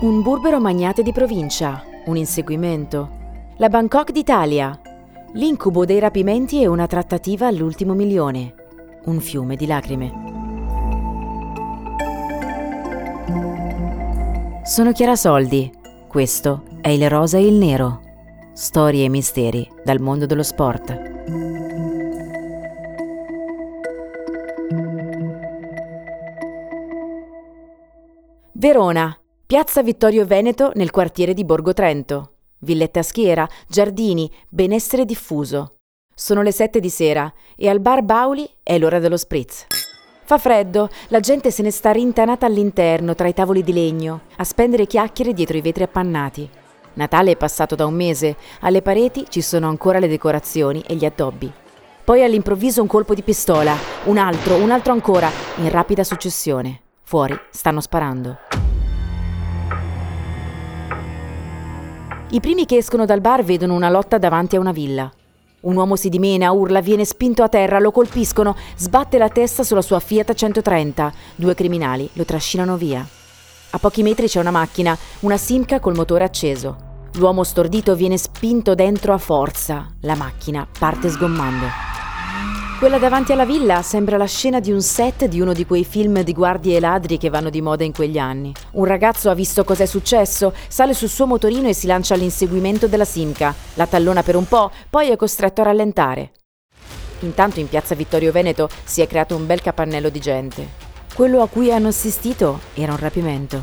Un burbero magnate di provincia, un inseguimento. La Bangkok d'Italia. L'incubo dei rapimenti e una trattativa all'ultimo milione. Un fiume di lacrime. Sono Chiara Soldi. Questo è Il Rosa e il Nero. Storie e misteri dal mondo dello sport. Verona, Piazza Vittorio Veneto nel quartiere di Borgo Trento. Villetta a schiera, giardini, benessere diffuso. Sono le sette di sera e al bar Bauli è l'ora dello spritz. Fa freddo, la gente se ne sta rintanata all'interno tra i tavoli di legno, a spendere chiacchiere dietro i vetri appannati. Natale è passato da un mese, alle pareti ci sono ancora le decorazioni e gli addobbi. Poi all'improvviso un colpo di pistola, un altro, un altro ancora, in rapida successione. Fuori stanno sparando. I primi che escono dal bar vedono una lotta davanti a una villa. Un uomo si dimena, urla, viene spinto a terra, lo colpiscono, sbatte la testa sulla sua Fiat 130. Due criminali lo trascinano via. A pochi metri c'è una macchina, una Simca col motore acceso. L'uomo stordito viene spinto dentro a forza. La macchina parte sgommando. Quella davanti alla villa sembra la scena di un set di uno di quei film di guardie e ladri che vanno di moda in quegli anni. Un ragazzo ha visto cos'è successo, sale sul suo motorino e si lancia all'inseguimento della Simca. La tallona per un po', poi è costretto a rallentare. Intanto in piazza Vittorio Veneto si è creato un bel capannello di gente. Quello a cui hanno assistito era un rapimento.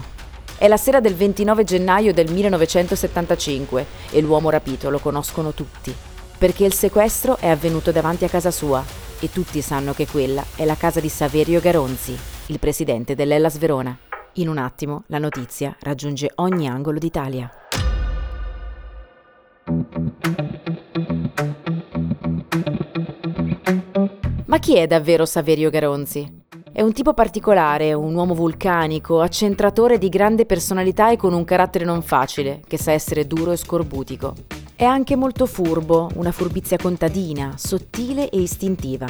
È la sera del 29 gennaio del 1975 e l'uomo rapito lo conoscono tutti, perché il sequestro è avvenuto davanti a casa sua e tutti sanno che quella è la casa di Saverio Garonzi, il presidente dell'Ellas Verona. In un attimo la notizia raggiunge ogni angolo d'Italia. Ma chi è davvero Saverio Garonzi? È un tipo particolare, un uomo vulcanico, accentratore di grande personalità e con un carattere non facile, che sa essere duro e scorbutico. È anche molto furbo, una furbizia contadina, sottile e istintiva.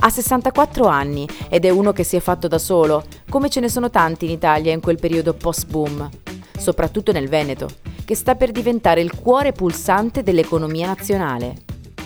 Ha 64 anni ed è uno che si è fatto da solo, come ce ne sono tanti in Italia in quel periodo post-boom, soprattutto nel Veneto, che sta per diventare il cuore pulsante dell'economia nazionale.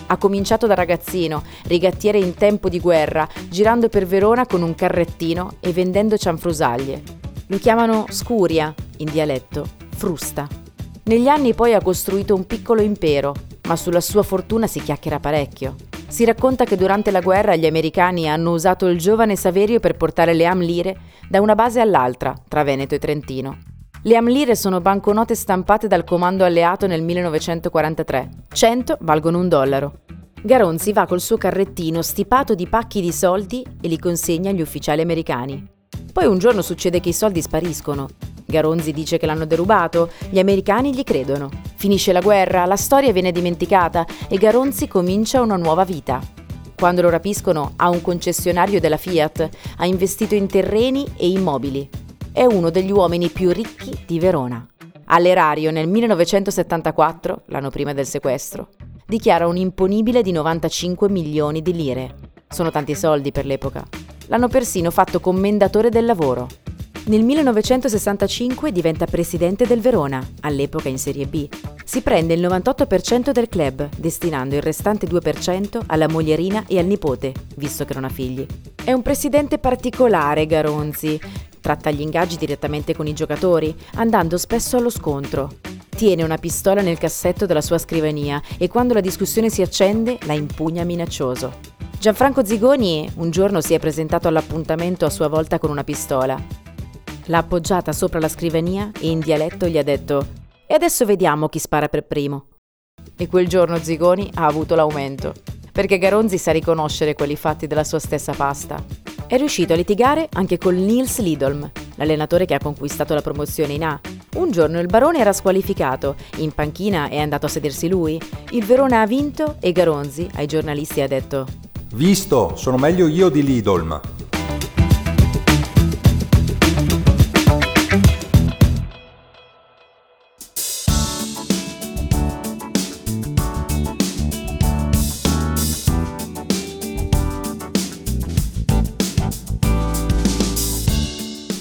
Ha cominciato da ragazzino, rigattiere in tempo di guerra, girando per Verona con un carrettino e vendendo cianfrusaglie. Lo chiamano scuria, in dialetto, frusta. Negli anni poi ha costruito un piccolo impero, ma sulla sua fortuna si chiacchiera parecchio. Si racconta che durante la guerra gli americani hanno usato il giovane Saverio per portare le amlire da una base all'altra, tra Veneto e Trentino. Le amlire sono banconote stampate dal comando alleato nel 1943. 100 valgono un dollaro. Garonzi va col suo carrettino stipato di pacchi di soldi e li consegna agli ufficiali americani. Poi un giorno succede che i soldi spariscono Garonzi dice che l'hanno derubato, gli americani gli credono. Finisce la guerra, la storia viene dimenticata e Garonzi comincia una nuova vita. Quando lo rapiscono ha un concessionario della Fiat, ha investito in terreni e immobili. È uno degli uomini più ricchi di Verona. All'erario nel 1974, l'anno prima del sequestro, dichiara un imponibile di 95 milioni di lire. Sono tanti soldi per l'epoca. L'hanno persino fatto commendatore del lavoro. Nel 1965 diventa presidente del Verona, all'epoca in Serie B. Si prende il 98% del club, destinando il restante 2% alla moglierina e al nipote, visto che non ha figli. È un presidente particolare, Garonzi. Tratta gli ingaggi direttamente con i giocatori, andando spesso allo scontro. Tiene una pistola nel cassetto della sua scrivania e quando la discussione si accende la impugna minaccioso. Gianfranco Zigoni un giorno si è presentato all'appuntamento a sua volta con una pistola. L'ha appoggiata sopra la scrivania e in dialetto gli ha detto E adesso vediamo chi spara per primo. E quel giorno Zigoni ha avuto l'aumento, perché Garonzi sa riconoscere quelli fatti della sua stessa pasta. È riuscito a litigare anche con Nils Lidolm, l'allenatore che ha conquistato la promozione in A. Un giorno il barone era squalificato, in panchina è andato a sedersi lui. Il Verona ha vinto e Garonzi ai giornalisti ha detto Visto, sono meglio io di Lidolm.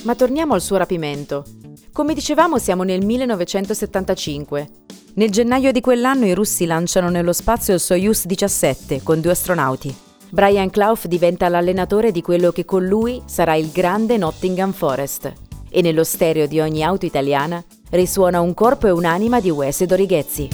Ma torniamo al suo rapimento. Come dicevamo siamo nel 1975. Nel gennaio di quell'anno i russi lanciano nello spazio il Soyuz 17 con due astronauti. Brian Clough diventa l'allenatore di quello che con lui sarà il grande Nottingham Forest. E nello stereo di ogni auto italiana risuona un corpo e un'anima di Wes Dorighezzi.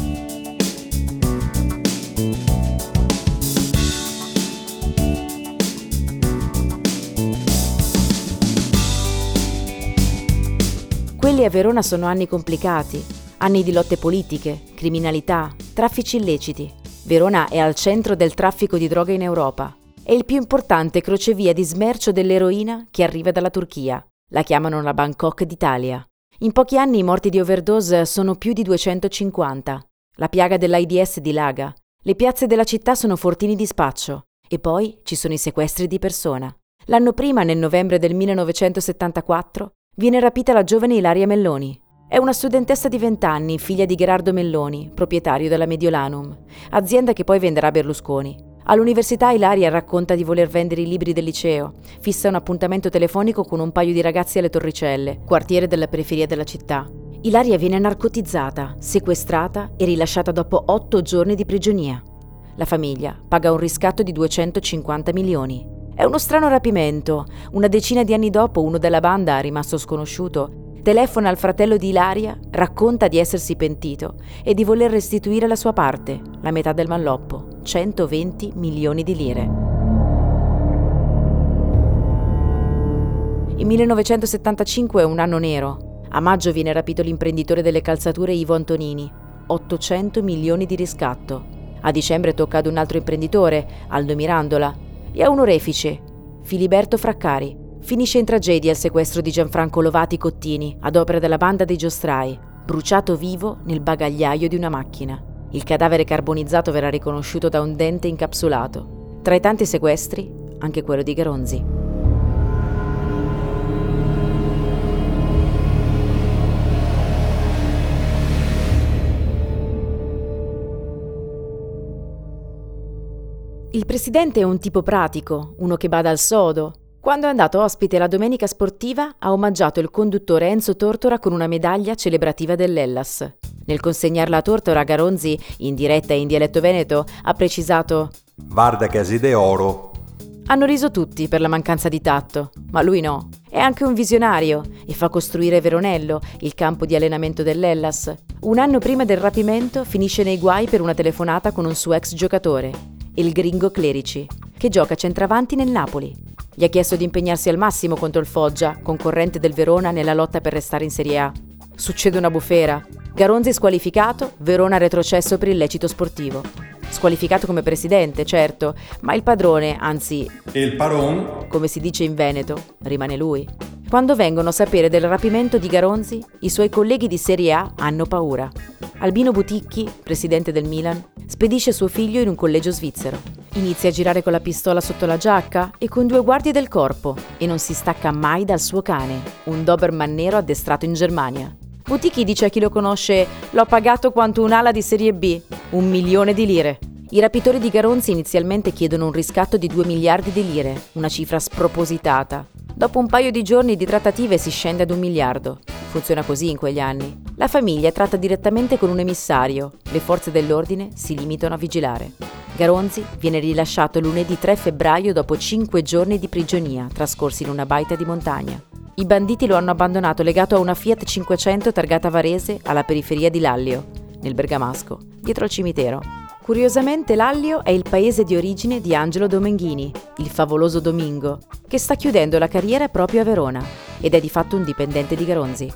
Quelli a Verona sono anni complicati, anni di lotte politiche, criminalità, traffici illeciti. Verona è al centro del traffico di droga in Europa. È il più importante crocevia di smercio dell'eroina che arriva dalla Turchia. La chiamano la Bangkok d'Italia. In pochi anni i morti di overdose sono più di 250. La piaga dell'AIDS dilaga. Le piazze della città sono fortini di spaccio. E poi ci sono i sequestri di persona. L'anno prima, nel novembre del 1974, viene rapita la giovane Ilaria Melloni, è una studentessa di 20 anni, figlia di Gerardo Melloni, proprietario della Mediolanum, azienda che poi venderà Berlusconi. All'università Ilaria racconta di voler vendere i libri del liceo, fissa un appuntamento telefonico con un paio di ragazzi alle Torricelle, quartiere della periferia della città. Ilaria viene narcotizzata, sequestrata e rilasciata dopo otto giorni di prigionia. La famiglia paga un riscatto di 250 milioni. È uno strano rapimento. Una decina di anni dopo uno della banda, rimasto sconosciuto, telefona al fratello di Ilaria, racconta di essersi pentito e di voler restituire la sua parte, la metà del malloppo, 120 milioni di lire. Il 1975 è un anno nero. A maggio viene rapito l'imprenditore delle calzature Ivo Antonini, 800 milioni di riscatto. A dicembre tocca ad un altro imprenditore, Aldo Mirandola, e a un orefice, Filiberto Fraccari, Finisce in tragedia il sequestro di Gianfranco Lovati Cottini, ad opera della banda dei Giostrai, bruciato vivo nel bagagliaio di una macchina. Il cadavere carbonizzato verrà riconosciuto da un dente incapsulato. Tra i tanti sequestri, anche quello di Garonzi. Il presidente è un tipo pratico, uno che bada al sodo, quando è andato ospite alla domenica sportiva, ha omaggiato il conduttore Enzo Tortora con una medaglia celebrativa dell'Ellas. Nel consegnarla a Tortora, Garonzi, in diretta e in dialetto veneto, ha precisato Guarda che aside oro. Hanno riso tutti per la mancanza di tatto, ma lui no. È anche un visionario e fa costruire Veronello, il campo di allenamento dell'Ellas. Un anno prima del rapimento finisce nei guai per una telefonata con un suo ex giocatore, il gringo Clerici, che gioca centravanti nel Napoli. Gli ha chiesto di impegnarsi al massimo contro il Foggia, concorrente del Verona nella lotta per restare in Serie A. Succede una bufera. Garonzi squalificato, Verona retrocesso per illecito sportivo. Squalificato come presidente, certo, ma il padrone, anzi... Il paron? Come si dice in Veneto, rimane lui. Quando vengono a sapere del rapimento di Garonzi, i suoi colleghi di Serie A hanno paura. Albino Buticchi, presidente del Milan, spedisce suo figlio in un collegio svizzero. Inizia a girare con la pistola sotto la giacca e con due guardie del corpo e non si stacca mai dal suo cane, un Doberman nero addestrato in Germania. Butichi dice a chi lo conosce: L'ho pagato quanto un'ala di serie B, un milione di lire. I rapitori di Garonzi inizialmente chiedono un riscatto di 2 miliardi di lire, una cifra spropositata. Dopo un paio di giorni di trattative si scende ad un miliardo. Funziona così in quegli anni. La famiglia tratta direttamente con un emissario, le forze dell'ordine si limitano a vigilare. Garonzi viene rilasciato lunedì 3 febbraio dopo cinque giorni di prigionia trascorsi in una baita di montagna. I banditi lo hanno abbandonato legato a una Fiat 500 targata Varese alla periferia di Lallio, nel Bergamasco, dietro al cimitero. Curiosamente Lallio è il paese di origine di Angelo Domenghini, il favoloso Domingo, che sta chiudendo la carriera proprio a Verona ed è di fatto un dipendente di Garonzi.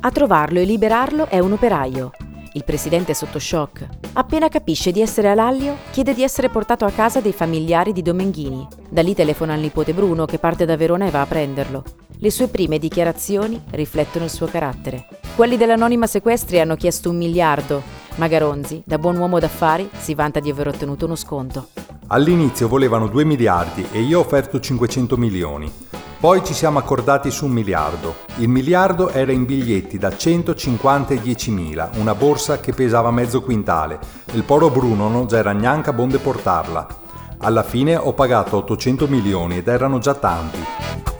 A trovarlo e liberarlo è un operaio, il presidente è sotto shock. Appena capisce di essere a Lallio, chiede di essere portato a casa dei familiari di Domenghini. Da lì telefona al nipote Bruno che parte da Verona e va a prenderlo. Le sue prime dichiarazioni riflettono il suo carattere. Quelli dell'anonima sequestri hanno chiesto un miliardo, ma Garonzi, da buon uomo d'affari, si vanta di aver ottenuto uno sconto. All'inizio volevano 2 miliardi e io ho offerto 500 milioni. Poi ci siamo accordati su un miliardo. Il miliardo era in biglietti da 150 e 10.000, una borsa che pesava mezzo quintale. Il poro Bruno non c'era neanche bonde portarla. Alla fine ho pagato 800 milioni ed erano già tanti.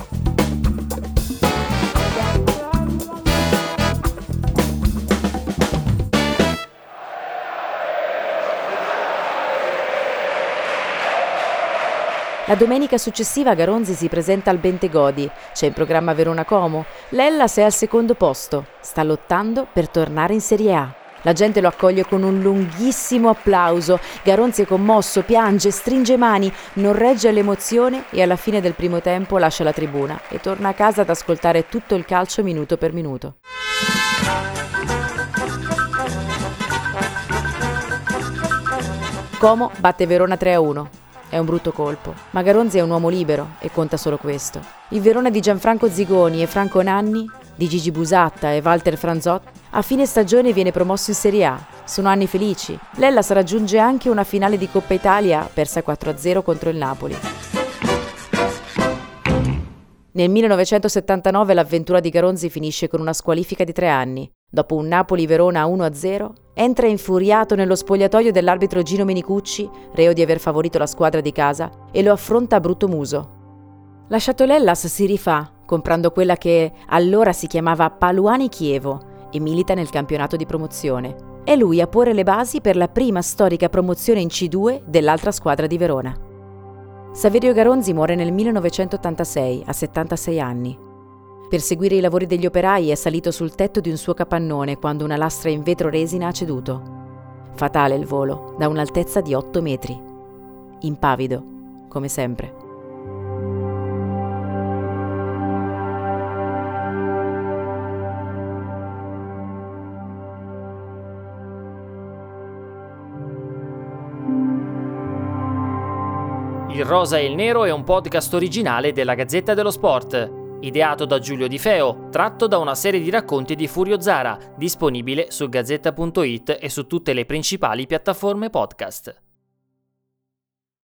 La domenica successiva Garonzi si presenta al Bentegodi, c'è in programma Verona Como. L'Ellas è al secondo posto, sta lottando per tornare in Serie A. La gente lo accoglie con un lunghissimo applauso. Garonzi è commosso, piange, stringe mani, non regge all'emozione e alla fine del primo tempo lascia la tribuna e torna a casa ad ascoltare tutto il calcio minuto per minuto. Como batte Verona 3-1. È un brutto colpo, ma Garonzi è un uomo libero e conta solo questo. Il Verona di Gianfranco Zigoni e Franco Nanni, di Gigi Busatta e Walter Franzot a fine stagione viene promosso in Serie A. Sono anni felici. L'Ellas raggiunge anche una finale di Coppa Italia persa 4-0 contro il Napoli. Nel 1979 l'avventura di Garonzi finisce con una squalifica di tre anni. Dopo un Napoli-Verona 1-0, entra infuriato nello spogliatoio dell'arbitro Gino Menicucci, reo di aver favorito la squadra di casa, e lo affronta a brutto muso. Lasciato l'Ellas si rifà, comprando quella che allora si chiamava Paluani Chievo, e milita nel campionato di promozione. È lui a porre le basi per la prima storica promozione in C2 dell'altra squadra di Verona. Saverio Garonzi muore nel 1986, a 76 anni. Per seguire i lavori degli operai è salito sul tetto di un suo capannone quando una lastra in vetro resina ha ceduto. Fatale il volo, da un'altezza di 8 metri. Impavido, come sempre. Il Rosa e il Nero è un podcast originale della Gazzetta dello Sport, ideato da Giulio Di Feo, tratto da una serie di racconti di Furio Zara, disponibile su gazzetta.it e su tutte le principali piattaforme podcast.